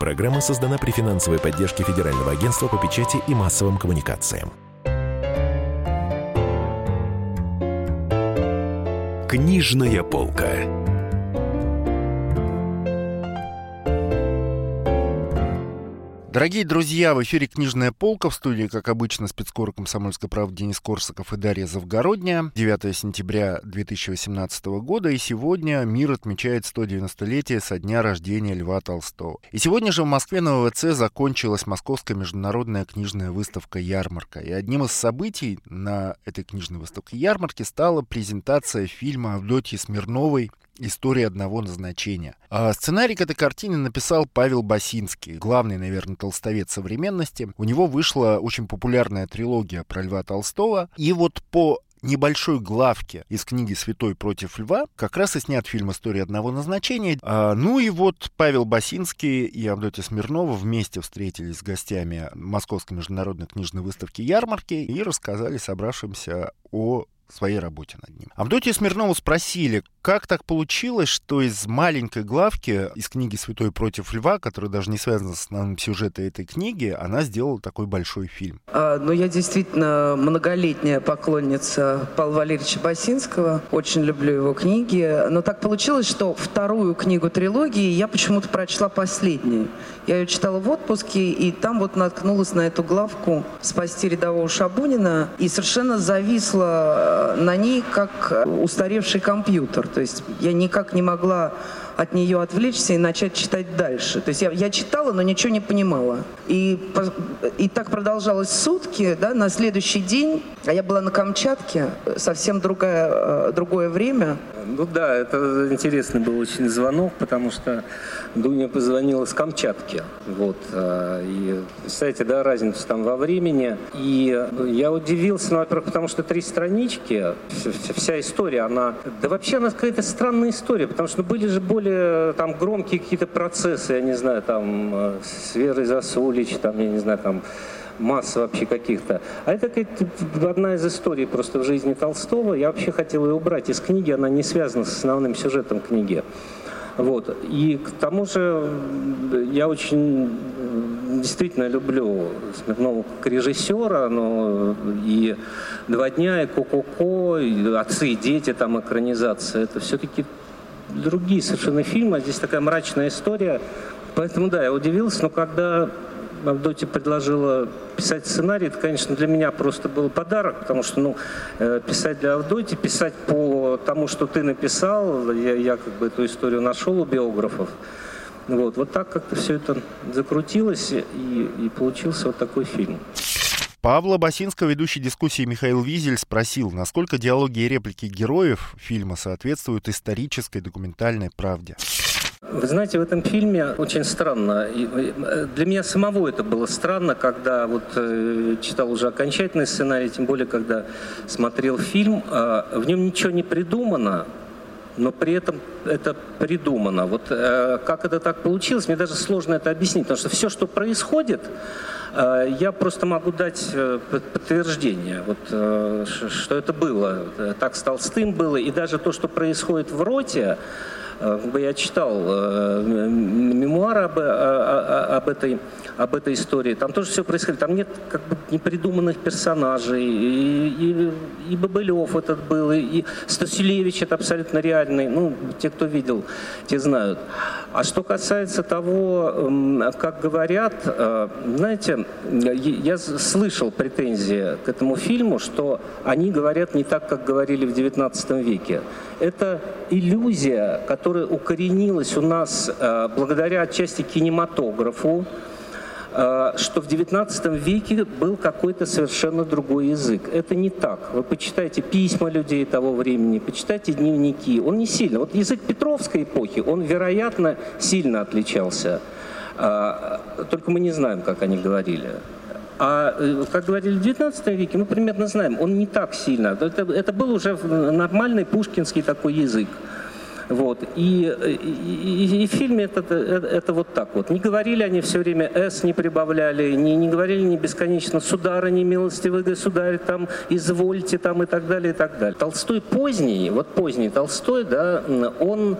Программа создана при финансовой поддержке Федерального агентства по печати и массовым коммуникациям. Книжная полка. Дорогие друзья, в эфире «Книжная полка» в студии, как обычно, спецкор «Комсомольской правды» Денис Корсаков и Дарья Завгородняя. 9 сентября 2018 года, и сегодня мир отмечает 190-летие со дня рождения Льва Толстого. И сегодня же в Москве на ВВЦ закончилась Московская международная книжная выставка «Ярмарка». И одним из событий на этой книжной выставке «Ярмарки» стала презентация фильма Авдотьи Смирновой «История одного назначения». А сценарий к этой картине написал Павел Басинский, главный, наверное, толстовец современности. У него вышла очень популярная трилогия про Льва Толстого. И вот по небольшой главке из книги «Святой против льва» как раз и снят фильм «История одного назначения». А, ну и вот Павел Басинский и Авдотья Смирнова вместе встретились с гостями Московской международной книжной выставки «Ярмарки» и рассказали собравшимся о своей работе над ним. Авдотья Смирнову спросили, как так получилось, что из маленькой главки, из книги «Святой против льва», которая даже не связана с основным сюжетом этой книги, она сделала такой большой фильм? А, ну, я действительно многолетняя поклонница Павла Валерьевича Басинского. Очень люблю его книги. Но так получилось, что вторую книгу трилогии я почему-то прочла последней. Я ее читала в отпуске, и там вот наткнулась на эту главку «Спасти рядового Шабунина» и совершенно зависла на ней, как устаревший компьютер. То есть я никак не могла от нее отвлечься и начать читать дальше. То есть я, я читала, но ничего не понимала. И, и так продолжалось сутки, да, на следующий день, а я была на Камчатке, совсем другое, э, другое время. Ну да, это интересный был очень звонок, потому что Дуня позвонила с Камчатки. Вот. Э, и, представляете, да, разницу там во времени. И я удивился, ну, во-первых, потому что три странички, вся история, она... Да вообще она какая-то странная история, потому что были же более там громкие какие-то процессы, я не знаю, там э, с Верой Засулич, там, я не знаю, там масса вообще каких-то. А это одна из историй просто в жизни Толстого. Я вообще хотел ее убрать из книги, она не связана с основным сюжетом книги. Вот. И к тому же я очень действительно люблю Смирнова как режиссера, но и «Два дня», и «Ко-ко-ко», и «Отцы и дети», там экранизация, это все-таки другие совершенно фильмы, здесь такая мрачная история. Поэтому, да, я удивился, но когда Авдотья предложила писать сценарий, это, конечно, для меня просто был подарок, потому что, ну, э, писать для Авдотьи, писать по тому, что ты написал, я, я как бы эту историю нашел у биографов. Вот, вот так как-то все это закрутилось, и, и получился вот такой фильм. Павла Басинского, ведущий дискуссии Михаил Визель, спросил, насколько диалоги и реплики героев фильма соответствуют исторической документальной правде. Вы знаете, в этом фильме очень странно. Э, для меня самого это было странно, когда вот э, читал уже окончательный сценарий, тем более, когда смотрел фильм. А, в нем ничего не придумано, но при этом это придумано. Вот э, как это так получилось, мне даже сложно это объяснить, потому что все, что происходит, я просто могу дать подтверждение, вот, что это было. Так с Толстым было. И даже то, что происходит в роте, я читал мемуары об, об этой об этой истории. Там тоже все происходит. Там нет как бы непридуманных персонажей. И, и, и Бабылев этот был, и, и Стасилевич это абсолютно реальный. Ну, те, кто видел, те знают. А что касается того, как говорят, э, знаете, я слышал претензии к этому фильму, что они говорят не так, как говорили в XIX веке. Это иллюзия, которая укоренилась у нас э, благодаря отчасти кинематографу, Э, что в XIX веке был какой-то совершенно другой язык. Это не так. Вы почитайте письма людей того времени, почитайте дневники. Он не сильно. Вот язык Петровской эпохи, он, вероятно, сильно отличался. Э, только мы не знаем, как они говорили. А как говорили в XIX веке, мы примерно знаем, он не так сильно. Это, это был уже нормальный пушкинский такой язык. Вот. И, и, и в фильме это, это, это вот так вот. Не говорили они все время «с» не прибавляли, не, не говорили не бесконечно «сударыни, милостивый государь», там «извольте», там и так далее, и так далее. Толстой поздний, вот поздний Толстой, да, он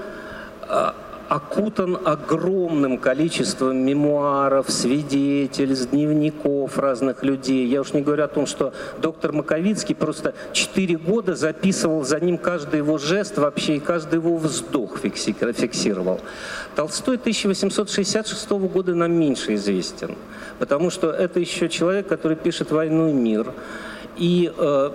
а, окутан огромным количеством мемуаров, свидетельств, дневников разных людей. Я уж не говорю о том, что доктор Маковицкий просто четыре года записывал за ним каждый его жест вообще и каждый его вздох фиксировал. Толстой 1866 года нам меньше известен, потому что это еще человек, который пишет «Войну и мир», и Э,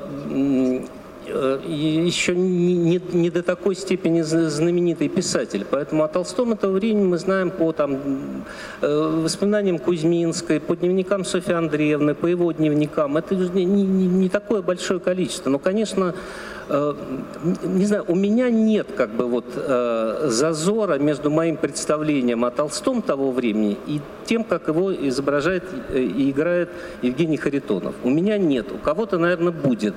еще не, не до такой степени знаменитый писатель. Поэтому о Толстом этого времени мы знаем по там, э, воспоминаниям Кузьминской, по дневникам Софьи Андреевны, по его дневникам. Это не, не, не такое большое количество. Но, конечно, э, не знаю, у меня нет как бы вот зазора между моим представлением о Толстом того времени и тем, как его изображает и играет Евгений Харитонов. У меня нет. У кого-то, наверное, будет.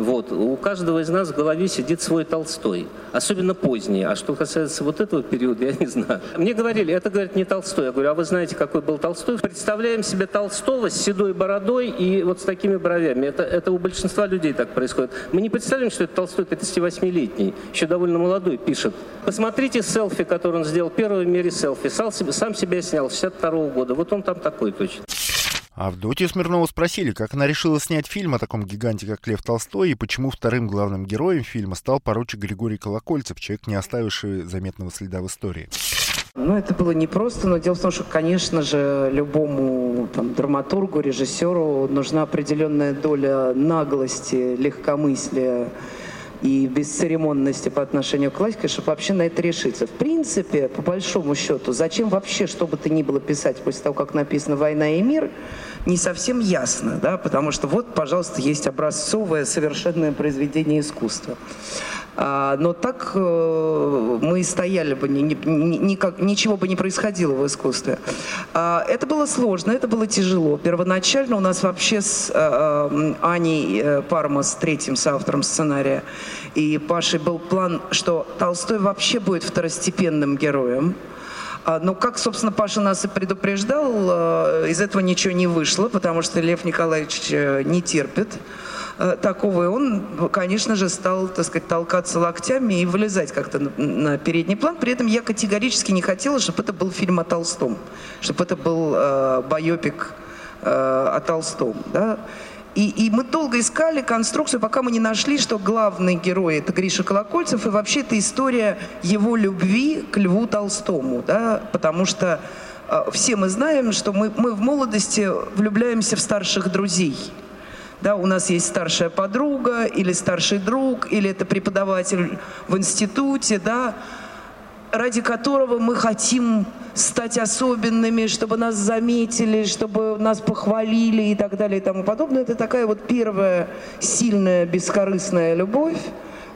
Вот. У каждого из нас в голове сидит свой Толстой, особенно поздний. А что касается вот этого периода, я не знаю. Мне говорили, это, говорит, не Толстой. Я говорю, а вы знаете, какой был Толстой? Представляем себе Толстого с седой бородой и вот с такими бровями. Это, это у большинства людей так происходит. Мы не представляем, что это Толстой 38-летний, еще довольно молодой, пишет. Посмотрите селфи, который он сделал, первый в мире селфи. Сам, себя снял, 62 -го года. Вот он там такой точно. А Авдотью Смирнову спросили, как она решила снять фильм о таком гиганте, как Лев Толстой, и почему вторым главным героем фильма стал поручик Григорий Колокольцев, человек, не оставивший заметного следа в истории. Ну, это было непросто, но дело в том, что, конечно же, любому там, драматургу, режиссеру нужна определенная доля наглости, легкомыслия, и бесцеремонности по отношению к классике, чтобы вообще на это решиться. В принципе, по большому счету, зачем вообще что бы то ни было писать после того, как написано «Война и мир», не совсем ясно, да, потому что вот, пожалуйста, есть образцовое совершенное произведение искусства. А, но так э, мы и стояли бы, ни, ни, никак, ничего бы не происходило в искусстве. А, это было сложно, это было тяжело. Первоначально у нас вообще с а, Аней э, Пармас, третьим соавтором сценария, и Пашей был план, что Толстой вообще будет второстепенным героем. Но как, собственно, Паша нас и предупреждал, из этого ничего не вышло, потому что Лев Николаевич не терпит Э, такого, и он, конечно же, стал, так сказать, толкаться локтями и вылезать как-то на, на передний план. При этом я категорически не хотела, чтобы это был фильм о Толстом, чтобы это был э, байопик э, о Толстом, да. И, и мы долго искали конструкцию, пока мы не нашли, что главный герой это Гриша Колокольцев, и вообще это история его любви к Льву Толстому, да, потому что э, все мы знаем, что мы, мы в молодости влюбляемся в старших друзей да, у нас есть старшая подруга или старший друг, или это преподаватель в институте, да, ради которого мы хотим стать особенными, чтобы нас заметили, чтобы нас похвалили и так далее и тому подобное. Это такая вот первая сильная бескорыстная любовь,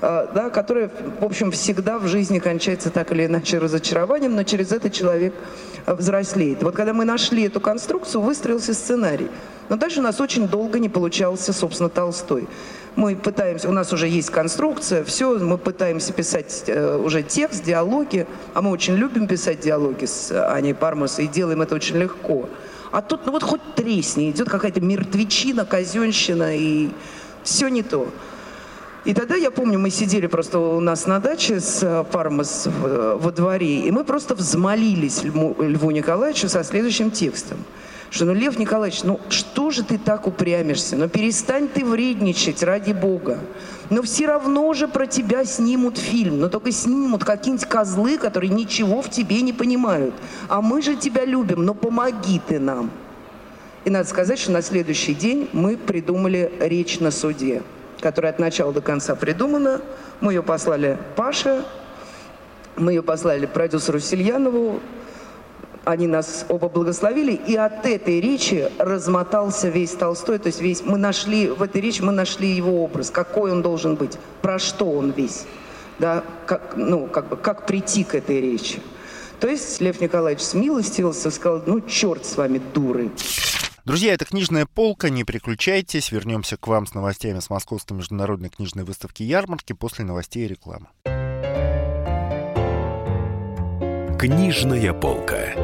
э, да, которая, в общем, всегда в жизни кончается так или иначе разочарованием, но через это человек взрослеет. Вот когда мы нашли эту конструкцию, выстроился сценарий. Но дальше у нас очень долго не получался, собственно, Толстой. Мы пытаемся, у нас уже есть конструкция, все, мы пытаемся писать э, уже текст, диалоги, а мы очень любим писать диалоги с Аней Пармос и делаем это очень легко. А тут, ну вот хоть тресни, идет какая-то мертвечина, казенщина, и все не то. И тогда, я помню, мы сидели просто у нас на даче с э, Пармос во дворе, и мы просто взмолились Льву, Льву Николаевичу со следующим текстом – что, ну, Лев Николаевич, ну, что же ты так упрямишься? Ну, перестань ты вредничать, ради Бога. Но все равно же про тебя снимут фильм. Но только снимут какие-нибудь козлы, которые ничего в тебе не понимают. А мы же тебя любим, но помоги ты нам. И надо сказать, что на следующий день мы придумали речь на суде, которая от начала до конца придумана. Мы ее послали Паше, мы ее послали продюсеру Сильянову, они нас оба благословили, и от этой речи размотался весь Толстой, то есть весь, мы нашли, в этой речи мы нашли его образ, какой он должен быть, про что он весь, да, как, ну, как бы, как прийти к этой речи. То есть Лев Николаевич смилостивился сказал, ну, черт с вами, дуры. Друзья, это книжная полка, не переключайтесь. Вернемся к вам с новостями с Московской международной книжной выставки ярмарки после новостей и рекламы. Книжная полка.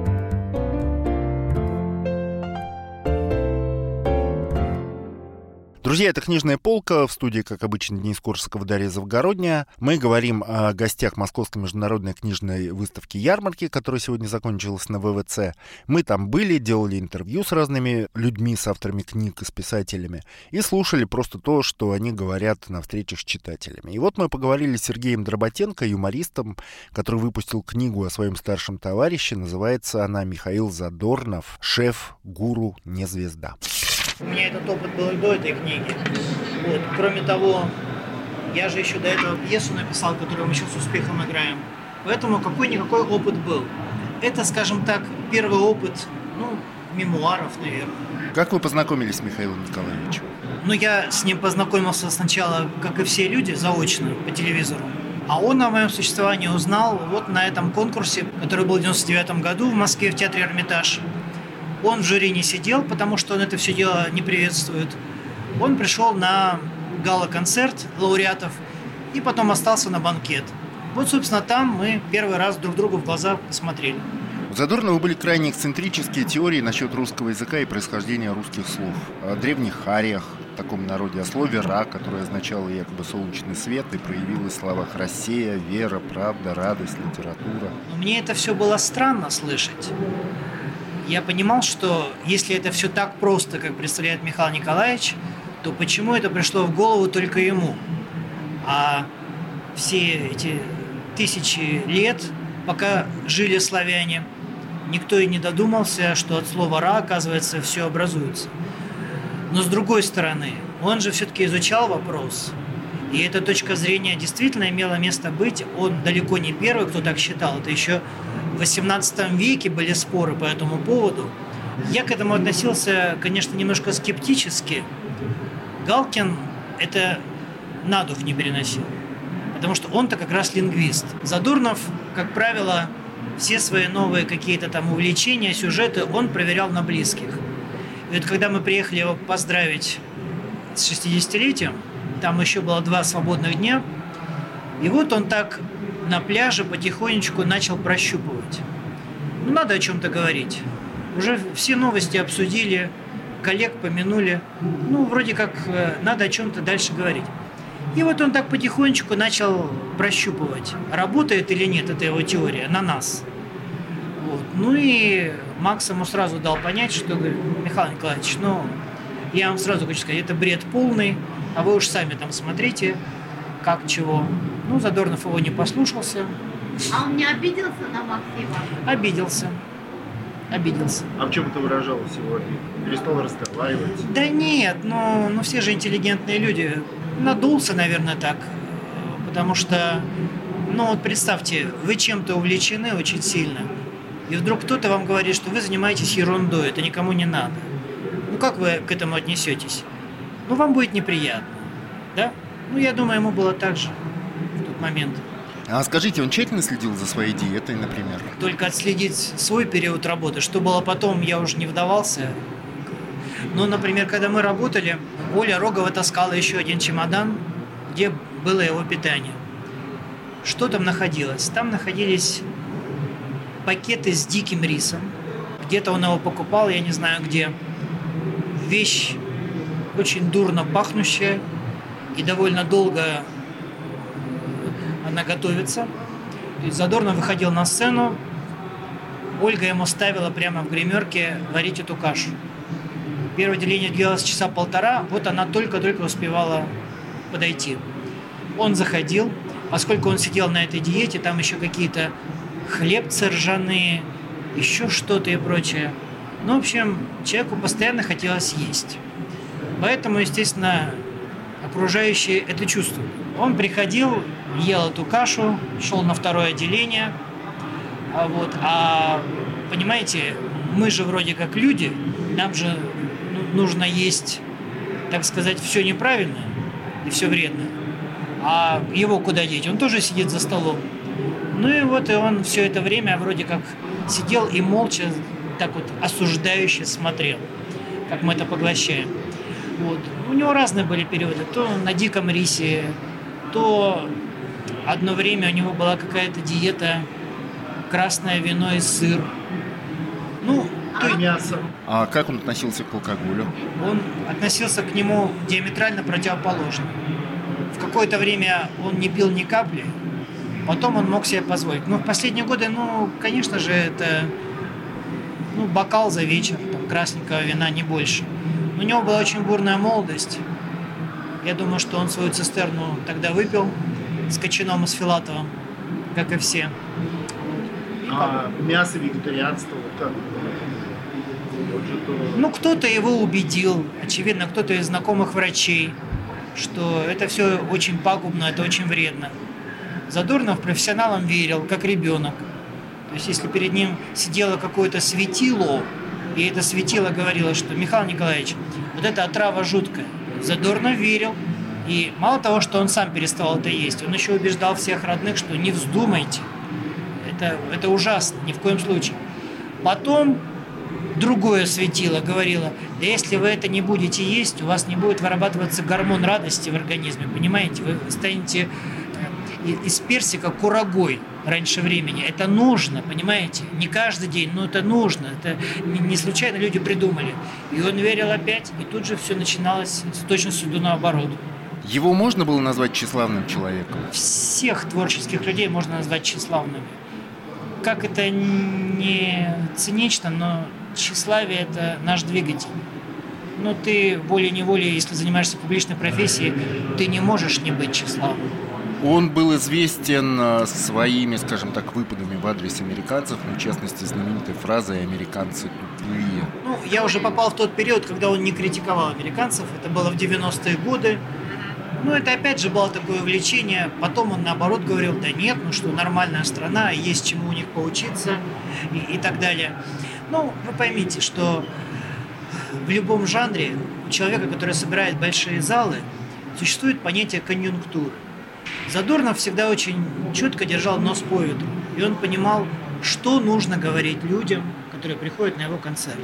Друзья, это «Книжная полка». В студии, как обычно, Денис Корсаков, Дарья Завгородняя. Мы говорим о гостях Московской международной книжной выставки «Ярмарки», которая сегодня закончилась на ВВЦ. Мы там были, делали интервью с разными людьми, с авторами книг и с писателями, и слушали просто то, что они говорят на встречах с читателями. И вот мы поговорили с Сергеем Дроботенко, юмористом, который выпустил книгу о своем старшем товарище. Называется она «Михаил Задорнов. Шеф, гуру, не звезда». У меня этот опыт был и до этой книги. Вот. Кроме того, я же еще до этого пьесу написал, которую мы сейчас с успехом играем. Поэтому какой-никакой опыт был. Это, скажем так, первый опыт, ну, мемуаров, наверное. Как вы познакомились с Михаилом Николаевичем? Ну, я с ним познакомился сначала, как и все люди, заочно, по телевизору. А он о моем существовании узнал вот на этом конкурсе, который был в 99 году в Москве в театре «Эрмитаж». Он в жюри не сидел, потому что он это все дело не приветствует. Он пришел на гала-концерт лауреатов и потом остался на банкет. Вот, собственно, там мы первый раз друг другу в глаза посмотрели. У Задорнова были крайне эксцентрические теории насчет русского языка и происхождения русских слов. О древних ариях, таком народе, о слове «ра», которое означало якобы солнечный свет и проявилось в словах «Россия», «вера», «правда», «радость», «литература». Но мне это все было странно слышать я понимал, что если это все так просто, как представляет Михаил Николаевич, то почему это пришло в голову только ему? А все эти тысячи лет, пока жили славяне, никто и не додумался, что от слова «ра», оказывается, все образуется. Но с другой стороны, он же все-таки изучал вопрос, и эта точка зрения действительно имела место быть. Он далеко не первый, кто так считал. Это еще XVIII веке были споры по этому поводу. Я к этому относился, конечно, немножко скептически. Галкин это на дух не переносил, потому что он-то как раз лингвист. Задурнов, как правило, все свои новые какие-то там увлечения, сюжеты он проверял на близких. И вот когда мы приехали его поздравить с 60-летием, там еще было два свободных дня, и вот он так на пляже потихонечку начал прощупывать. Ну, надо о чем-то говорить. Уже все новости обсудили, коллег помянули. Ну, вроде как э, надо о чем-то дальше говорить. И вот он так потихонечку начал прощупывать, работает или нет эта его теория на нас. Вот. Ну и Макс ему сразу дал понять, что, говорит, Михаил Николаевич, ну, я вам сразу хочу сказать, это бред полный, а вы уж сами там смотрите, как чего. Ну, Задорнов его не послушался. А он не обиделся на Максима? Обиделся. Обиделся. А в чем это выражалось его Перестал разговаривать? Да нет, ну, ну все же интеллигентные люди. Надулся, наверное, так. Потому что, ну вот представьте, вы чем-то увлечены очень сильно. И вдруг кто-то вам говорит, что вы занимаетесь ерундой, это никому не надо. Ну как вы к этому отнесетесь? Ну вам будет неприятно. Да? Ну я думаю, ему было так же момент. А скажите, он тщательно следил за своей диетой, например? Только отследить свой период работы. Что было потом, я уже не вдавался. Но, например, когда мы работали, Оля Рогова таскала еще один чемодан, где было его питание. Что там находилось? Там находились пакеты с диким рисом. Где-то он его покупал, я не знаю где. Вещь очень дурно пахнущая и довольно долго она готовится. И Задорно выходил на сцену, Ольга ему ставила прямо в гримерке варить эту кашу. Первое деление длилось часа полтора, вот она только-только успевала подойти. Он заходил, поскольку он сидел на этой диете, там еще какие-то хлебцы ржаные, еще что-то и прочее. Ну, в общем, человеку постоянно хотелось есть. Поэтому, естественно, окружающие это чувствуют. Он приходил, ел эту кашу, шел на второе отделение. А, вот, а понимаете, мы же вроде как люди, нам же ну, нужно есть, так сказать, все неправильно. и все вредно. А его куда деть? Он тоже сидит за столом. Ну и вот и он все это время вроде как сидел и молча так вот осуждающе смотрел, как мы это поглощаем. Вот. У него разные были периоды. То на диком рисе, то одно время у него была какая-то диета красное вино и сыр. Ну, А мясо? А как он относился к алкоголю? он относился к нему диаметрально противоположно. В какое-то время он не пил ни капли, потом он мог себе позволить. Но в последние годы, ну, конечно же, это ну, бокал за вечер, там, красненького вина, не больше. У него была очень бурная молодость. Я думаю, что он свою цистерну тогда выпил с Кочаном и с Филатовым, как и все. А мясо, вегетарианство, вот как? Ну, кто-то его убедил, очевидно, кто-то из знакомых врачей, что это все очень пагубно, это очень вредно. Задорнов профессионалам верил, как ребенок. То есть, если перед ним сидело какое-то светило, и это светило говорило, что Михаил Николаевич, вот эта отрава жуткая. Задорнов верил. И мало того, что он сам переставал это есть, он еще убеждал всех родных, что не вздумайте. Это, это ужасно, ни в коем случае. Потом другое светило говорило, да если вы это не будете есть, у вас не будет вырабатываться гормон радости в организме, понимаете? Вы станете э, из персика курагой раньше времени. Это нужно, понимаете? Не каждый день, но это нужно. Это не случайно люди придумали. И он верил опять, и тут же все начиналось с точностью до наоборот. Его можно было назвать тщеславным человеком? Всех творческих людей можно назвать тщеславными. Как это не цинично, но тщеславие – это наш двигатель. Но ты волей-неволей, если занимаешься публичной профессией, ты не можешь не быть тщеславным. Он был известен э, своими, скажем так, выпадами в адрес американцев, ну, в частности, знаменитой фразой «американцы тупые». Ну, я уже попал в тот период, когда он не критиковал американцев. Это было в 90-е годы. Ну, это опять же было такое увлечение. Потом он наоборот говорил, да нет, ну что, нормальная страна, есть чему у них поучиться и, и так далее. Ну, вы поймите, что в любом жанре у человека, который собирает большие залы, существует понятие конъюнктуры. Задорнов всегда очень четко держал нос по ветру. И он понимал, что нужно говорить людям, которые приходят на его концерты.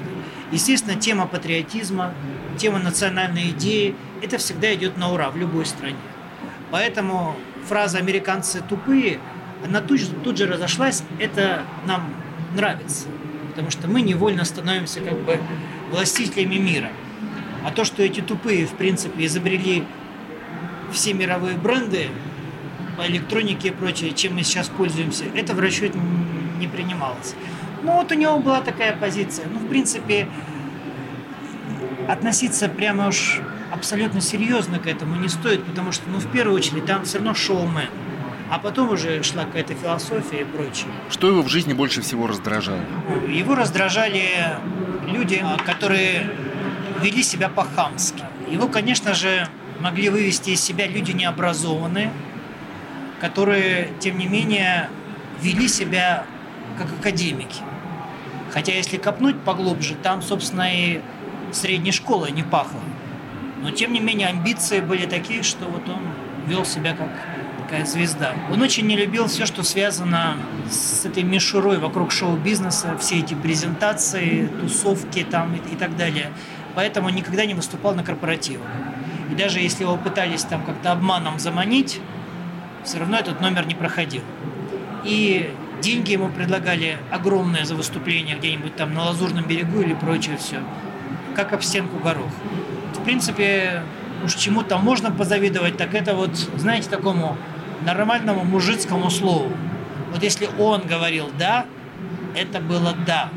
Естественно, тема патриотизма, тема национальной идеи, это всегда идет на ура в любой стране. Поэтому фраза «американцы тупые», она тут тут же разошлась, это нам нравится. Потому что мы невольно становимся как бы властителями мира. А то, что эти тупые, в принципе, изобрели все мировые бренды по электронике и прочее, чем мы сейчас пользуемся, это в расчет не принималось. Ну вот у него была такая позиция. Ну, в принципе, относиться прямо уж абсолютно серьезно к этому не стоит, потому что, ну, в первую очередь, там все равно шоумен. А потом уже шла какая-то философия и прочее. Что его в жизни больше всего раздражало? Его раздражали люди, а, которые вели себя по-хамски. Его, конечно же, могли вывести из себя люди необразованные, которые, тем не менее, вели себя как академики. Хотя, если копнуть поглубже, там, собственно, и средней школы не пахло. Но, тем не менее, амбиции были такие, что вот он вел себя как такая звезда. Он очень не любил все, что связано с этой мишурой вокруг шоу-бизнеса, все эти презентации, тусовки там и, так далее. Поэтому он никогда не выступал на корпоративах. И даже если его пытались там как-то обманом заманить, все равно этот номер не проходил. И деньги ему предлагали огромные за выступление где-нибудь там на Лазурном берегу или прочее все. Как об стенку горох. В принципе, уж чему там можно позавидовать, так это вот, знаете, такому нормальному мужицкому слову. Вот если он говорил «да», это было «да».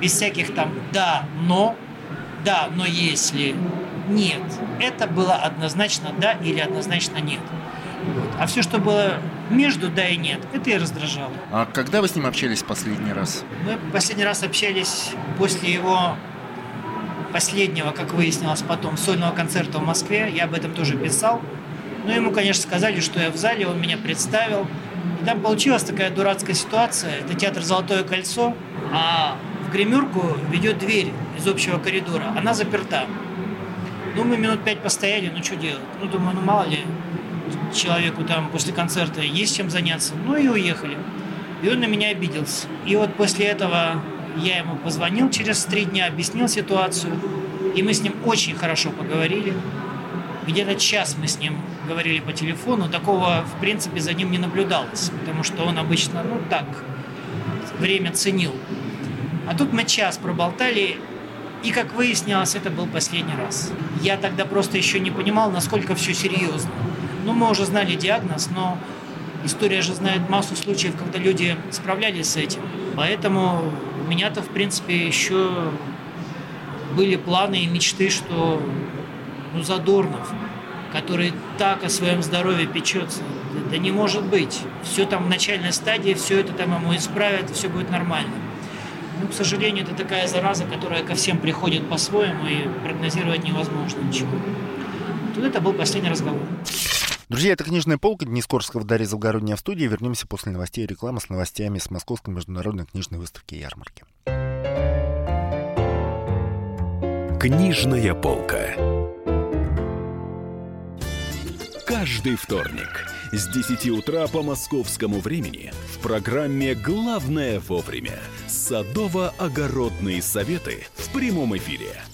Без всяких там «да, но», «да, но если», «нет». Это было однозначно «да» или однозначно «нет». Вот. А все, что было между «да» и «нет», это и раздражало. А когда вы с ним общались последний раз? Мы последний раз общались после его последнего, как выяснилось потом, сольного концерта в Москве. Я об этом тоже писал. Ну, ему, конечно, сказали, что я в зале, он меня представил. И там получилась такая дурацкая ситуация. Это театр «Золотое кольцо», а в гримерку ведет дверь из общего коридора. Она заперта. Ну, мы минут пять постояли, ну что делать? Ну, думаю, ну мало ли, человеку там после концерта есть чем заняться. Ну и уехали. И он на меня обиделся. И вот после этого я ему позвонил через три дня, объяснил ситуацию. И мы с ним очень хорошо поговорили. Где-то час мы с ним говорили по телефону. Такого, в принципе, за ним не наблюдалось. Потому что он обычно, ну так, время ценил. А тут мы час проболтали, и, как выяснилось, это был последний раз. Я тогда просто еще не понимал, насколько все серьезно. Ну, мы уже знали диагноз, но история же знает массу случаев, когда люди справлялись с этим. Поэтому у меня-то, в принципе, еще были планы и мечты, что ну, Задорнов, который так о своем здоровье печется, да не может быть. Все там в начальной стадии, все это там ему исправят, все будет нормально. Ну, к сожалению, это такая зараза, которая ко всем приходит по-своему, и прогнозировать невозможно ничего. Тут это был последний разговор. Друзья, это «Книжная полка». Денис Корсков, Дарья Завгородняя в студии. Вернемся после новостей и рекламы с новостями с Московской международной книжной выставки и ярмарки. Книжная полка. Каждый вторник с 10 утра по московскому времени в программе «Главное вовремя» садово-огородные советы в прямом эфире –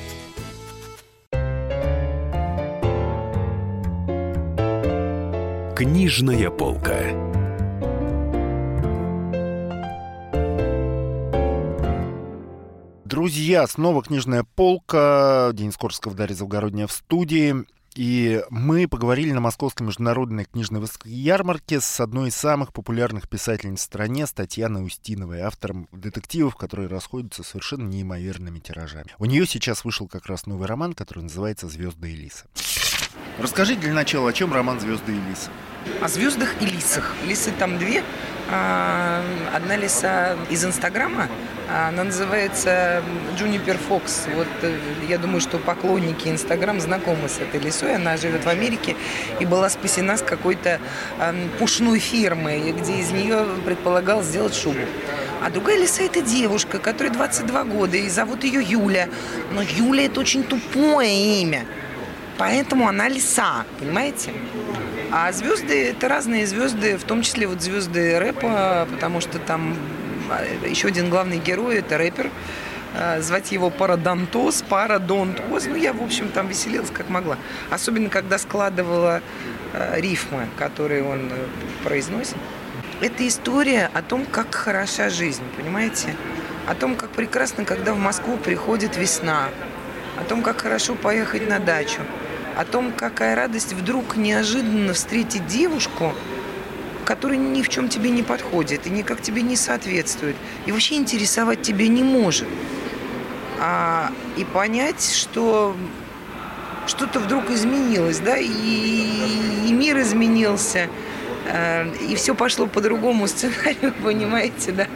Книжная полка. Друзья, снова книжная полка. Денис Корсков, Дарья Завгородняя в студии. И мы поговорили на Московской международной книжной ярмарке с одной из самых популярных писательниц в стране, с Татьяной Устиновой, автором детективов, которые расходятся совершенно неимоверными тиражами. У нее сейчас вышел как раз новый роман, который называется «Звезды и лисы». Расскажи для начала, о чем роман «Звезды и лисы». О звездах и лисах. Лисы там две. А, одна лиса из Инстаграма, она называется Джунипер Фокс. Вот э, я думаю, что поклонники Инстаграм знакомы с этой лисой. Она живет в Америке и была спасена с какой-то пушной фирмы, где из нее предполагал сделать шубу. А другая лиса – это девушка, которой 22 года, и зовут ее Юля. Но Юля – это очень тупое имя. Поэтому она лиса, понимаете? А звезды это разные звезды, в том числе вот звезды рэпа, потому что там а, еще один главный герой это рэпер. А, звать его Парадонтос, Парадонтос. Ну, я, в общем, там веселилась как могла. Особенно, когда складывала а, рифмы, которые он э, произносит. Это история о том, как хороша жизнь, понимаете? О том, как прекрасно, когда в Москву приходит весна. О том, как хорошо поехать на дачу о том, какая радость вдруг неожиданно встретить девушку, которая ни в чем тебе не подходит и никак тебе не соответствует, и вообще интересовать тебя не может. А, и понять, что что-то вдруг изменилось, да, и, и мир изменился, э, и все пошло по другому сценарию, понимаете, да.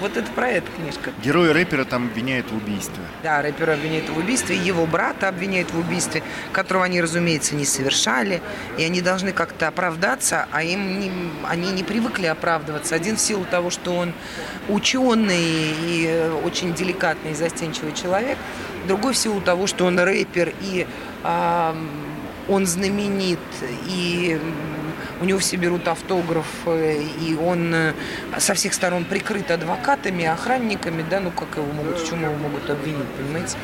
Вот это про это книжка. Героя рэпера там обвиняют в убийстве. Да, рэпера обвиняют в убийстве, его брата обвиняют в убийстве, которого они, разумеется, не совершали, и они должны как-то оправдаться, а им не, они не привыкли оправдываться. Один в силу того, что он ученый и очень деликатный и застенчивый человек, другой в силу того, что он рэпер и э, он знаменит и у него все берут автограф, и он э, со всех сторон прикрыт адвокатами, охранниками, да, ну как его могут, в чем его могут обвинить, понимаете?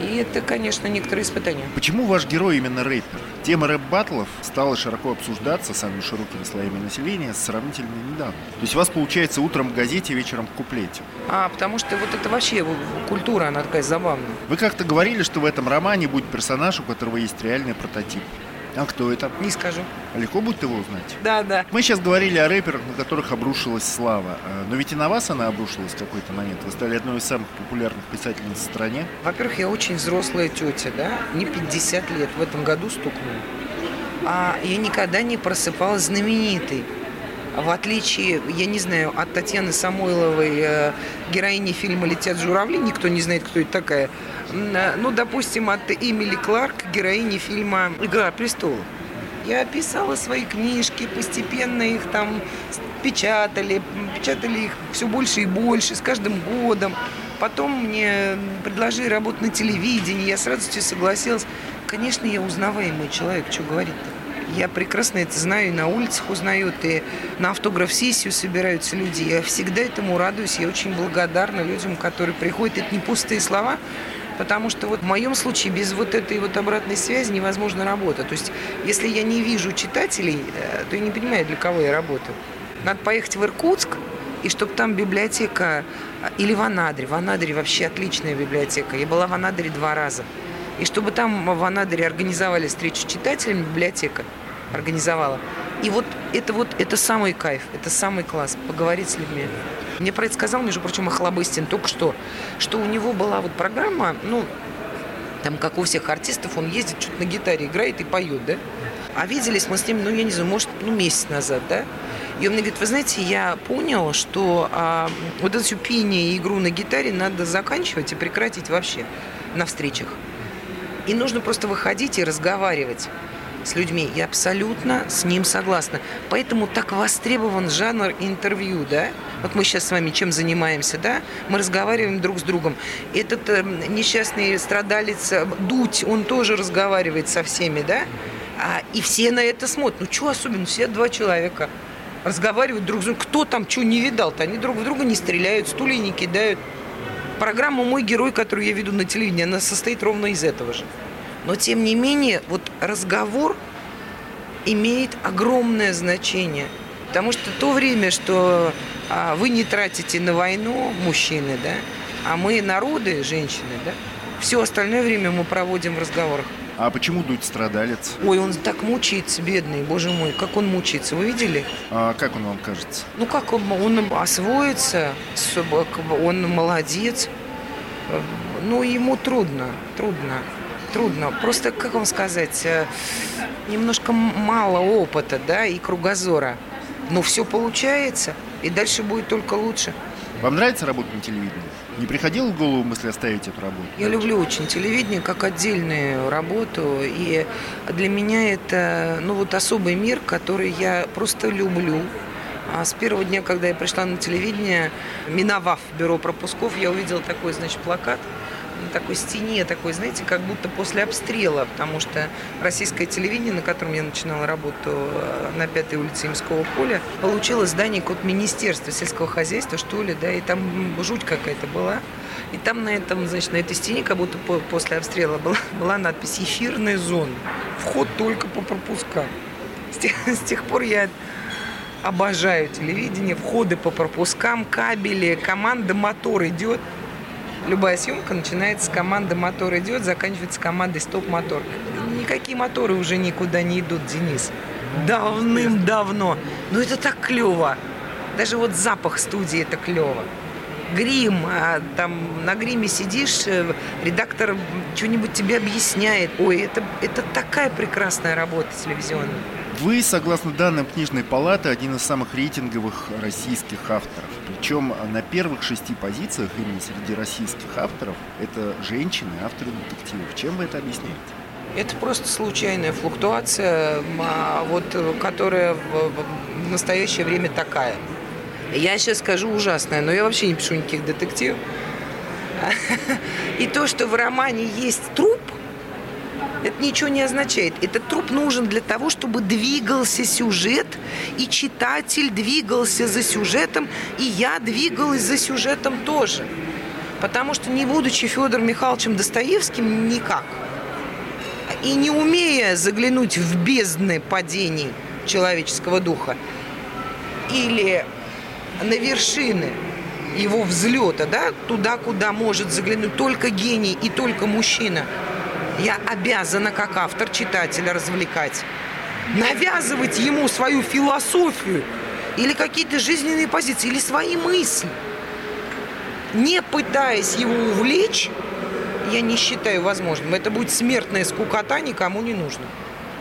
И это, конечно, некоторые испытания. Почему ваш герой именно рэпер? Тема рэп-баттлов стала широко обсуждаться самыми широкими слоями населения сравнительно недавно. То есть у вас получается утром в газете, вечером в куплете. А, потому что вот это вообще культура, она такая забавная. Вы как-то говорили, что в этом романе будет персонаж, у которого есть реальный прототип. А кто это? Не скажу. Легко будет его узнать? Да, да. Мы сейчас говорили о рэперах, на которых обрушилась слава. А, но ведь и на вас она обрушилась в какой-то момент. Вы стали одной из самых популярных писательниц в стране. Во-первых, я очень взрослая тетя, да? Мне 50 лет. В этом году стукнуло. а я никогда не просыпалась знаменитой. В отличие, я не знаю, от Татьяны Самойловой, э, героини фильма «Летят журавли», никто не знает, кто это такая. Ну, допустим, от Эмили Кларк, героини фильма «Игра престолов». Я писала свои книжки, постепенно их там печатали, печатали их все больше и больше, с каждым годом. Потом мне предложили работать на телевидении, я с радостью согласилась. Конечно, я узнаваемый человек, что говорить-то. Я прекрасно это знаю, и на улицах узнают, и на автограф-сессию собираются люди. Я всегда этому радуюсь, я очень благодарна людям, которые приходят. Это не пустые слова, потому что вот в моем случае без вот этой вот обратной связи невозможно работать. То есть если я не вижу читателей, э, то я не понимаю, для кого я работаю. Надо поехать в Иркутск, и чтобы там библиотека или в Анадыре. В Анадыре вообще отличная библиотека. Я была в Анадыре два раза. И чтобы там в Анадыре организовали встречу с читателями, библиотека организовала. И вот это вот, это самый кайф, это самый класс, поговорить с людьми. Мне про это сказал, между прочим, Охлобыстин только что, что у него была вот программа, ну, там, как у всех артистов, он ездит, что-то на гитаре играет и поет, да? А виделись мы с ним, ну, я не знаю, может, ну, месяц назад, да? И он мне говорит, вы знаете, я понял, что а, вот это все пение и игру на гитаре надо заканчивать и прекратить вообще на встречах. И нужно просто выходить и разговаривать с людьми. Я абсолютно с ним согласна. Поэтому так востребован жанр интервью, да? Вот мы сейчас с вами чем занимаемся, да? Мы разговариваем друг с другом. Этот э, несчастный страдалец э, Дудь, он тоже разговаривает со всеми, да? А, и все на это смотрят. Ну, что особенно? Все два человека разговаривают друг с другом. Кто там что не видал-то? Они друг в друга не стреляют, стулья не кидают. Программа «Мой герой», которую я веду на телевидении, она состоит ровно из этого же. Но, тем не менее, вот разговор имеет огромное значение. Потому что то время, что а, вы не тратите на войну, мужчины, да, а мы народы, женщины, да, все остальное время мы проводим в разговорах. А почему Дудь страдалец? Ой, он так мучается, бедный, боже мой, как он мучается, вы видели? А как он вам кажется? Ну как он, он освоится, он молодец, ну ему трудно, трудно, трудно. Просто, как вам сказать, э, немножко мало опыта, да, и кругозора. Но все получается, и дальше будет только лучше. Вам нравится работать на телевидении? Не приходило в голову мысли оставить эту работу? Я люблю очень телевидение как отдельную работу. И для меня это ну, вот особый мир, который я просто люблю. А с первого дня, когда я пришла на телевидение, миновав бюро пропусков, я увидела такой, значит, плакат – на такой стене, такой, знаете, как будто после обстрела, потому что российское телевидение, на котором я начинала работу э, на пятой улице Имского поля, получило здание как Министерства сельского хозяйства, что ли, да, и там жуть какая-то была. И там на этом, значит, на этой стене, как будто после обстрела была, была надпись «Эфирная зона». Вход только по пропускам. С тех, с тех пор я обожаю телевидение, входы по пропускам, кабели, команда «Мотор» идет – любая съемка начинается с команды «Мотор идет», заканчивается командой «Стоп-мотор». Никакие моторы уже никуда не идут, Денис. Давным-давно. Но это так клево. Даже вот запах студии это клево. Грим, а там на гриме сидишь, э, редактор что-нибудь тебе объясняет. Ой, это, это такая прекрасная работа телевизионная. Вы, согласно данным книжной палаты, один из самых рейтинговых российских авторов. Причем на первых шести позициях именно среди российских авторов это женщины, авторы детективов. Чем вы это объясняете? Это просто случайная флуктуация, а, вот, которая в настоящее время такая. Я сейчас скажу ужасное, но я вообще не пишу никаких детективов. И то, что в романе есть труп – это ничего не означает. Этот труп нужен для того, чтобы двигался сюжет, и читатель двигался за сюжетом, и я двигалась за сюжетом тоже. Потому что не будучи Федором Михайловичем Достоевским, никак. И не умея заглянуть в бездны падений человеческого духа, или на вершины его взлета, да, туда, куда может заглянуть только гений и только мужчина – я обязана, как автор читателя, развлекать. Навязывать ему свою философию или какие-то жизненные позиции, или свои мысли. Не пытаясь его увлечь, я не считаю возможным. Это будет смертная скукота, никому не нужно.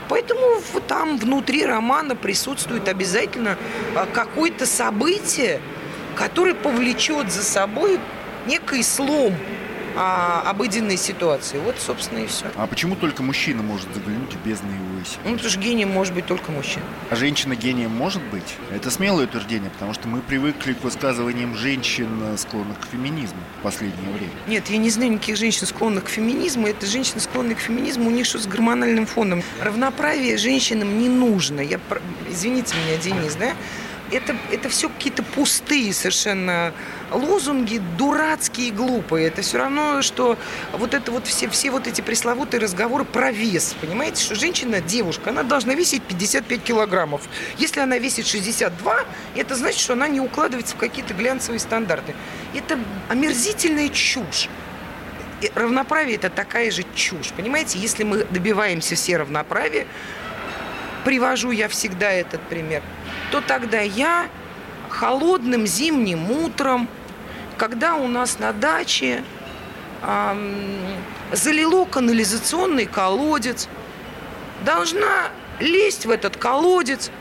Поэтому там внутри романа присутствует обязательно а, какое-то событие, которое повлечет за собой некий слом а, обыденной ситуации. Вот, собственно, и все. А почему только мужчина может заглянуть в бездну и высь? Ну, потому что гением может быть только мужчина. А женщина гением может быть? Это смелое утверждение, потому что мы привыкли к высказываниям женщин, склонных к феминизму в последнее время. Нет, я не знаю никаких женщин, склонных к феминизму. Это женщины, склонные к феминизму, у них что с гормональным фоном. Равноправие женщинам не нужно. Я, извините меня, Денис, да? это, это все какие-то пустые совершенно лозунги, дурацкие и глупые. Это все равно, что вот это вот все, все вот эти пресловутые разговоры про вес. Понимаете, что женщина, девушка, она должна весить 55 килограммов. Если она весит 62, это значит, что она не укладывается в какие-то глянцевые стандарты. Это омерзительная чушь. И равноправие это такая же чушь. Понимаете, если мы добиваемся все равноправия, привожу я всегда этот пример – то тогда я холодным зимним утром, когда у нас на даче эм, залило канализационный колодец, должна лезть в этот колодец,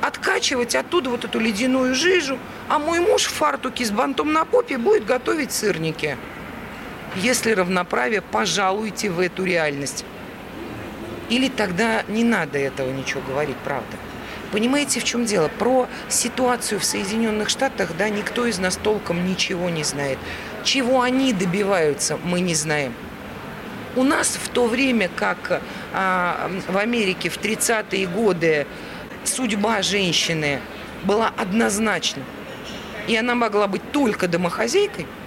откачивать оттуда вот эту ледяную жижу, а мой муж в фартуке с бантом на попе будет готовить сырники. Если равноправие, пожалуйте в эту реальность. Или тогда не надо этого ничего говорить, правда. Понимаете, в чем дело? Про ситуацию в Соединенных Штатах, да, никто из нас толком ничего не знает. Чего они добиваются, мы не знаем. У нас в то время, как а, в Америке в 30-е годы судьба женщины была однозначна, и она могла быть только домохозяйкой –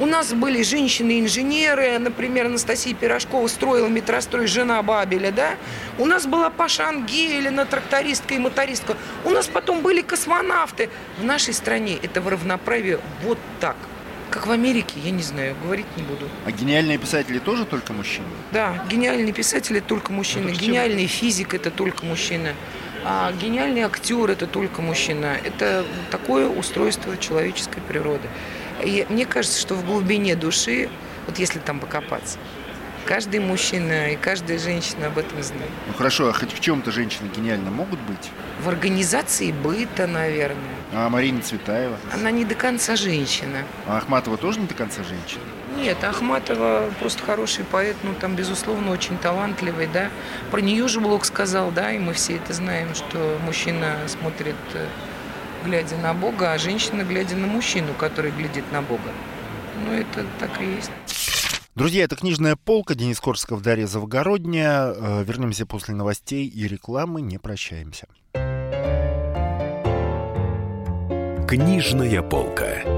у нас были женщины-инженеры, например, Анастасия Пирожкова строила метрострой «Жена Бабеля», да? У нас была Паша Ангелина, трактористка и мотористка. У нас потом были космонавты. В нашей стране это в равноправии вот так. Как в Америке, я не знаю, говорить не буду. А гениальные писатели тоже только мужчины? Да, гениальные писатели только мужчины. Гениальный физик это только мужчина. А гениальный актер это только мужчина. Это такое устройство человеческой природы. И мне кажется, что в глубине души, вот если там покопаться, каждый мужчина и каждая женщина об этом знает. Ну хорошо, а хоть в чем-то женщины гениально могут быть? В организации быта, наверное. А Марина Цветаева? Она не до конца женщина. А Ахматова тоже не до конца женщина? Нет, Ахматова просто хороший поэт, ну там, безусловно, очень талантливый, да. Про нее же Блок сказал, да, и мы все это знаем, что мужчина смотрит э, глядя на Бога, а женщина, глядя на мужчину, который глядит на Бога. Ну, это так и есть. Друзья, это книжная полка. Денис Корсков, Дарья Завгородняя. Э, вернемся после новостей и рекламы. Не прощаемся. Книжная полка.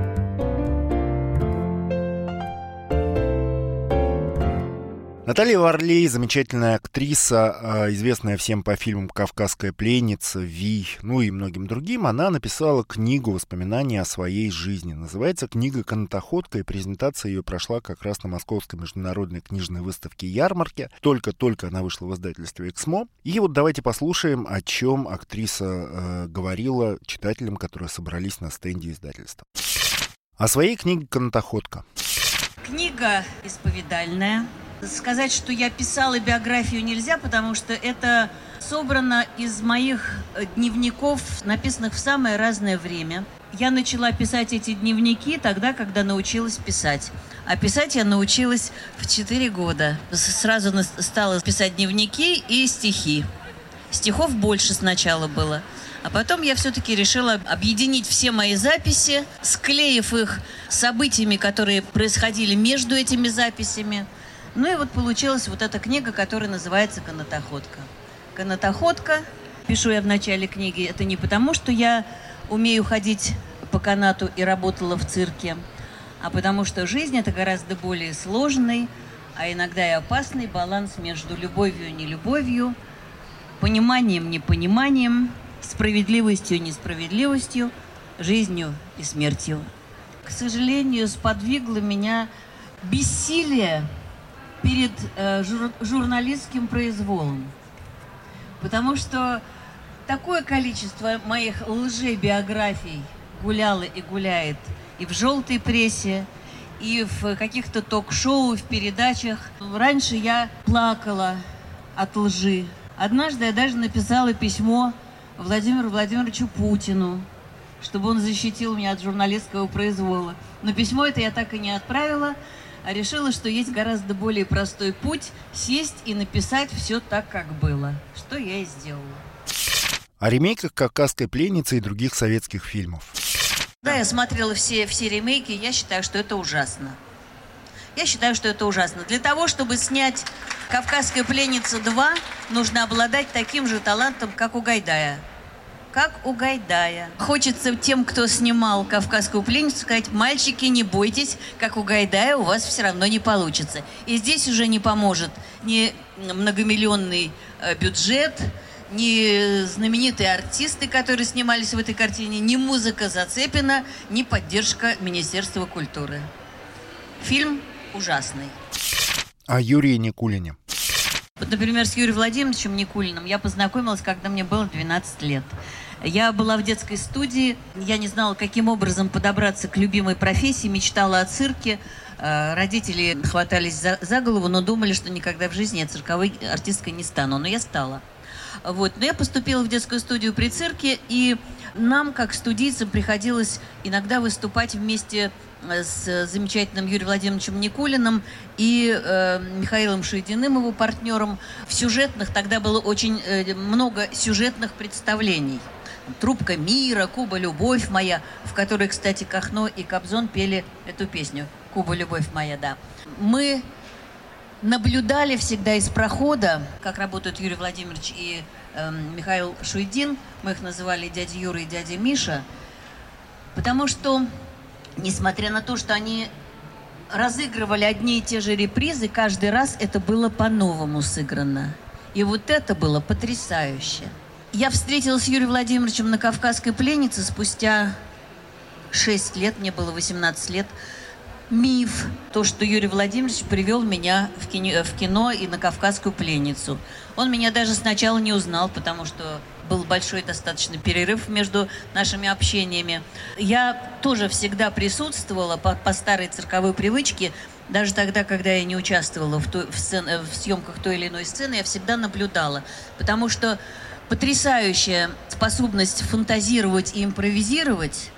Наталья Варлей, замечательная актриса, а, известная всем по фильмам «Кавказская пленница», «Ви», ну и многим другим, она написала книгу воспоминаний о своей жизни. Называется книга «Канатоходка», и презентация ее прошла как раз на Московской международной книжной выставке «Ярмарке». Только-только она вышла в издательстве «Эксмо». И вот давайте послушаем, о чем актриса э, говорила читателям, которые собрались на стенде издательства. О своей книге «Канатоходка». Книга исповедальная, Сказать, что я писала биографию нельзя, потому что это собрано из моих э, дневников, написанных в самое разное время. Я начала писать эти дневники тогда, когда научилась писать. А писать я научилась в 4 года. Сразу стала писать дневники и стихи. Стихов больше сначала было. А потом я все-таки решила объединить все мои записи, склеив их событиями, которые происходили между этими записями – ну и вот получилась вот эта книга, которая называется «Канатоходка». «Канатоходка» Пишу я в начале книги. Это не потому, что я умею ходить по канату и работала в цирке, а потому что жизнь это гораздо более сложный, а иногда и опасный баланс между любовью и нелюбовью, пониманием, непониманием, справедливостью и несправедливостью, жизнью и смертью. К сожалению, сподвигло меня бессилие перед э, жур, журналистским произволом. Потому что такое количество моих лжебиографий гуляло и гуляет и в желтой прессе, и в каких-то ток-шоу, в передачах. Раньше я плакала от лжи. Однажды я даже написала письмо Владимиру Владимировичу Путину, чтобы он защитил меня от журналистского произвола. Но письмо это я так и не отправила, решила, что есть гораздо более простой путь сесть и написать все так, как было. Что я и сделала. О ремейках «Кавказской пленницы» и других советских фильмов. Да, я смотрела все, все ремейки, я считаю, что это ужасно. Я считаю, что это ужасно. Для того, чтобы снять «Кавказская пленница 2», нужно обладать таким же талантом, как у Гайдая – как у Гайдая. Хочется тем, кто снимал «Кавказскую пленницу», сказать, мальчики, не бойтесь, как у Гайдая у вас все равно не получится. И здесь уже не поможет ни многомиллионный э, бюджет, ни знаменитые артисты, которые снимались в этой картине, ни музыка Зацепина, ни поддержка Министерства культуры. Фильм ужасный. О Юрии Никулине. Вот, например, с Юрием Владимировичем Никулиным я познакомилась, когда мне было 12 лет. Я была в детской студии, я не знала, каким образом подобраться к любимой профессии, мечтала о цирке. Э, родители хватались за, за голову, но думали, что никогда в жизни я цирковой артисткой не стану. Но я стала. Вот. Но я поступила в детскую студию при цирке, и нам, как студийцам, приходилось иногда выступать вместе с замечательным Юрием Владимировичем Никулиным и э, Михаилом Шейдиным, его партнером, в сюжетных, тогда было очень э, много сюжетных представлений. «Трубка мира», «Куба, любовь моя», в которой, кстати, Кахно и Кобзон пели эту песню «Куба, любовь моя», да. Мы наблюдали всегда из прохода, как работают Юрий Владимирович и э, Михаил Шуйдин, мы их называли дядя Юра и дядя Миша, потому что несмотря на то, что они разыгрывали одни и те же репризы, каждый раз это было по-новому сыграно. И вот это было потрясающе. Я встретилась с Юрием Владимировичем на «Кавказской пленнице» спустя 6 лет, мне было 18 лет. Миф, то, что Юрий Владимирович привел меня в кино, в кино и на «Кавказскую пленницу». Он меня даже сначала не узнал, потому что был большой достаточно перерыв между нашими общениями. Я тоже всегда присутствовала по, по старой цирковой привычке, даже тогда, когда я не участвовала в, той, в, сцен, в съемках той или иной сцены, я всегда наблюдала. Потому что потрясающая способность фантазировать и импровизировать,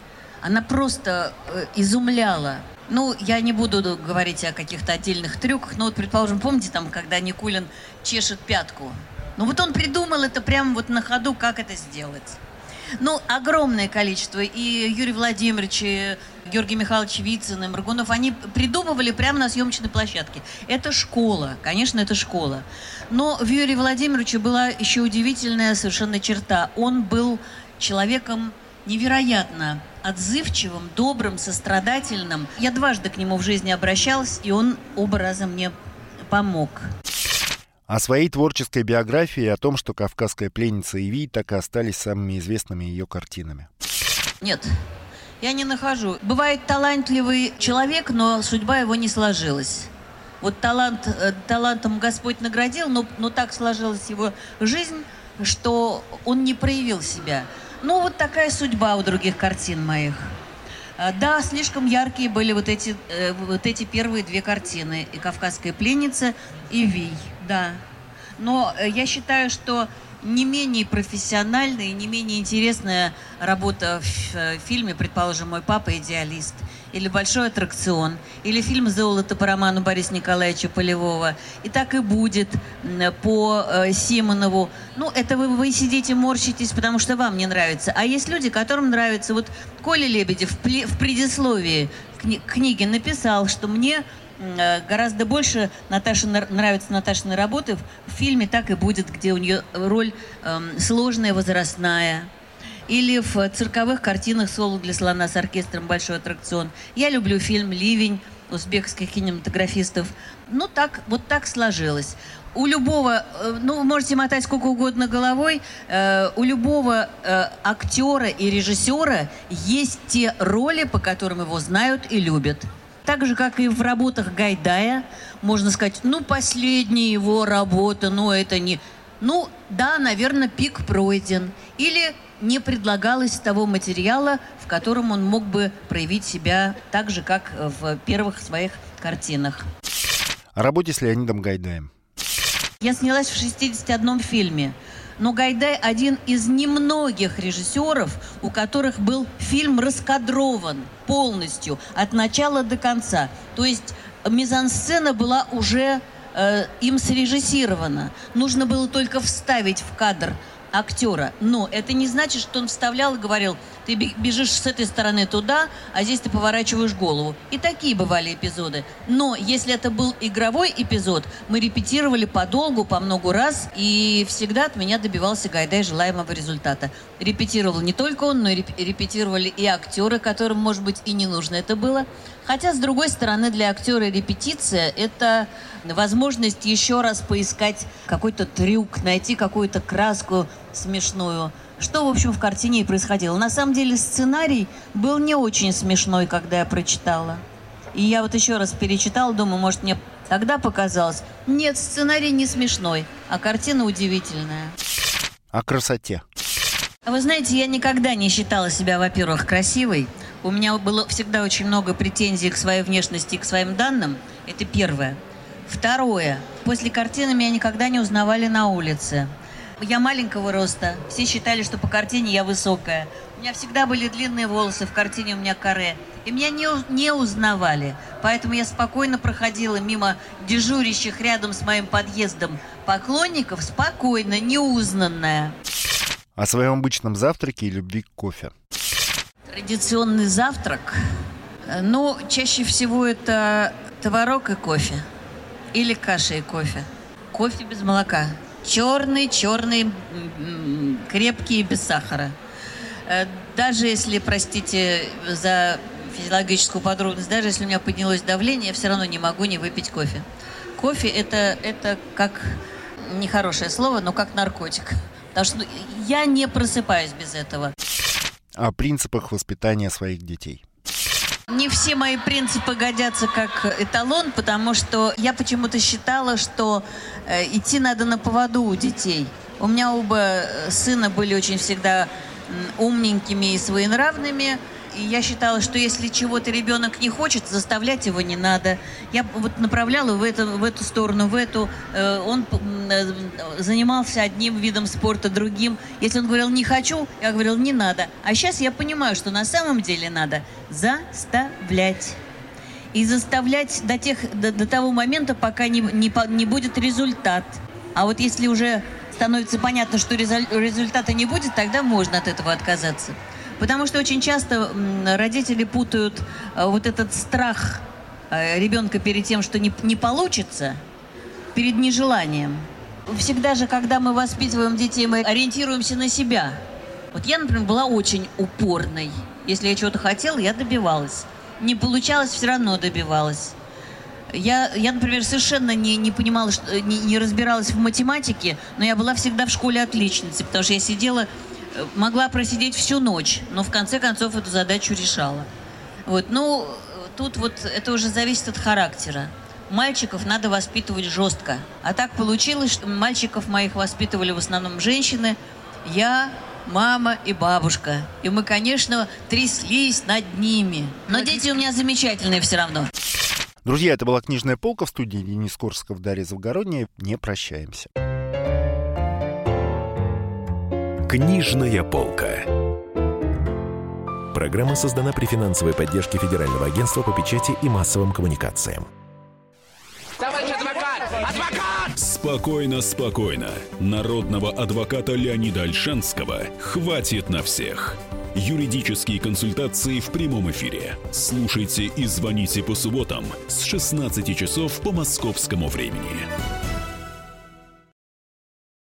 она просто э, изумляла. Ну, я не буду говорить о каких-то отдельных трюках, но вот, предположим, помните там, когда Никулин чешет пятку? Ну вот он придумал это прямо вот на ходу, как это сделать. Ну, огромное количество. И Юрий Владимирович, и Георгий Михайлович Вицин, и Маргунов, они придумывали прямо на съемочной площадке. Это школа, конечно, это школа. Но в Юрии Владимировиче была еще удивительная совершенно черта. Он был человеком невероятно отзывчивым, добрым, сострадательным. Я дважды к нему в жизни обращалась, и он оба раза мне помог. О своей творческой биографии и о том, что «Кавказская пленница» и «Ви» так и остались самыми известными ее картинами. Нет, я не нахожу. Бывает талантливый человек, но судьба его не сложилась. Вот талант, э, талантом Господь наградил, но, но так сложилась его жизнь, что он не проявил себя. Ну, вот такая судьба у других картин моих. А, да, слишком яркие были вот эти, э, вот эти первые две картины. И «Кавказская пленница», и «Вий» да. Но э, я считаю, что не менее профессиональная и не менее интересная работа в э, фильме, предположим, «Мой папа идеалист», или «Большой аттракцион», или фильм «Золото» по роману Бориса Николаевича Полевого. И так и будет по э, Симонову. Ну, это вы, вы сидите, морщитесь, потому что вам не нравится. А есть люди, которым нравится. Вот Коля Лебедев в, предисловии кни книги написал, что мне гораздо больше Наташе нравится Наташины работы в фильме «Так и будет», где у нее роль эм, сложная, возрастная. Или в цирковых картинах «Соло для слона» с оркестром «Большой аттракцион». Я люблю фильм «Ливень» узбекских кинематографистов. Ну, так, вот так сложилось у любого, э, ну, вы можете мотать сколько угодно головой, э, у любого э, актера и режиссера есть те роли, по которым его знают и любят. Так же, как и в работах Гайдая, можно сказать, ну, последняя его работа, ну, это не... Ну, да, наверное, пик пройден. Или не предлагалось того материала, в котором он мог бы проявить себя так же, как в первых своих картинах. О работе с Леонидом Гайдаем. Я снялась в 61 фильме. Но Гайдай один из немногих режиссеров, у которых был фильм раскадрован полностью, от начала до конца. То есть мизансцена была уже э, им срежиссирована. Нужно было только вставить в кадр актера. Но это не значит, что он вставлял и говорил, ты бежишь с этой стороны туда, а здесь ты поворачиваешь голову. И такие бывали эпизоды. Но если это был игровой эпизод, мы репетировали подолгу, по много раз, и всегда от меня добивался Гайдай желаемого результата. Репетировал не только он, но и репетировали и актеры, которым, может быть, и не нужно это было. Хотя, с другой стороны, для актера репетиция – это возможность еще раз поискать какой-то трюк, найти какую-то краску смешную. Что, в общем, в картине и происходило. На самом деле сценарий был не очень смешной, когда я прочитала. И я вот еще раз перечитала, думаю, может, мне тогда показалось. Нет, сценарий не смешной, а картина удивительная. О красоте. Вы знаете, я никогда не считала себя, во-первых, красивой. У меня было всегда очень много претензий к своей внешности и к своим данным. Это первое. Второе. После картины меня никогда не узнавали на улице. Я маленького роста. Все считали, что по картине я высокая. У меня всегда были длинные волосы, в картине у меня каре. И меня не, не узнавали. Поэтому я спокойно проходила мимо дежурящих рядом с моим подъездом поклонников, спокойно, неузнанная. О своем обычном завтраке и любви к кофе. Традиционный завтрак. Ну, чаще всего это творог и кофе. Или каша и кофе. Кофе без молока. Черный, черный, крепкий и без сахара. Э, даже если, простите за физиологическую подробность, даже если у меня поднялось давление, я все равно не могу не выпить кофе. Кофе это, это как нехорошее слово, но как наркотик. Потому что я не просыпаюсь без этого. О принципах воспитания своих детей. Не все мои принципы годятся как эталон, потому что я почему-то считала, что э, идти надо на поводу у детей. У меня оба э, сына были очень всегда умненькими и своенравными, я считала, что если чего-то ребенок не хочет, заставлять его не надо. Я вот направляла в эту, в эту сторону, в эту. Э, он э, занимался одним видом спорта, другим. Если он говорил «не хочу», я говорил «не надо». А сейчас я понимаю, что на самом деле надо заставлять. И заставлять до, тех, до, до того момента, пока не, не, не будет результат. А вот если уже становится понятно, что результата не будет, тогда можно от этого отказаться. Потому что очень часто родители путают э, вот этот страх э, ребенка перед тем, что не, не получится, перед нежеланием. Всегда же, когда мы воспитываем детей, мы ориентируемся на себя. Вот я, например, была очень упорной. Если я чего-то хотела, я добивалась. Не получалось, все равно добивалась. Я, я например, совершенно не, не понимала, что, не, не разбиралась в математике, но я была всегда в школе отличницей, потому что я сидела могла просидеть всю ночь, но в конце концов эту задачу решала. Вот, ну, тут вот это уже зависит от характера. Мальчиков надо воспитывать жестко. А так получилось, что мальчиков моих воспитывали в основном женщины. Я, мама и бабушка. И мы, конечно, тряслись над ними. Но дети у меня замечательные все равно. Друзья, это была книжная полка в студии Денис Корсков, Дарья Завгородняя. Не прощаемся. Книжная полка. Программа создана при финансовой поддержке Федерального агентства по печати и массовым коммуникациям. Товарищ адвокат! Адвокат! Спокойно, спокойно. Народного адвоката Леонида Альшанского хватит на всех. Юридические консультации в прямом эфире. Слушайте и звоните по субботам с 16 часов по московскому времени.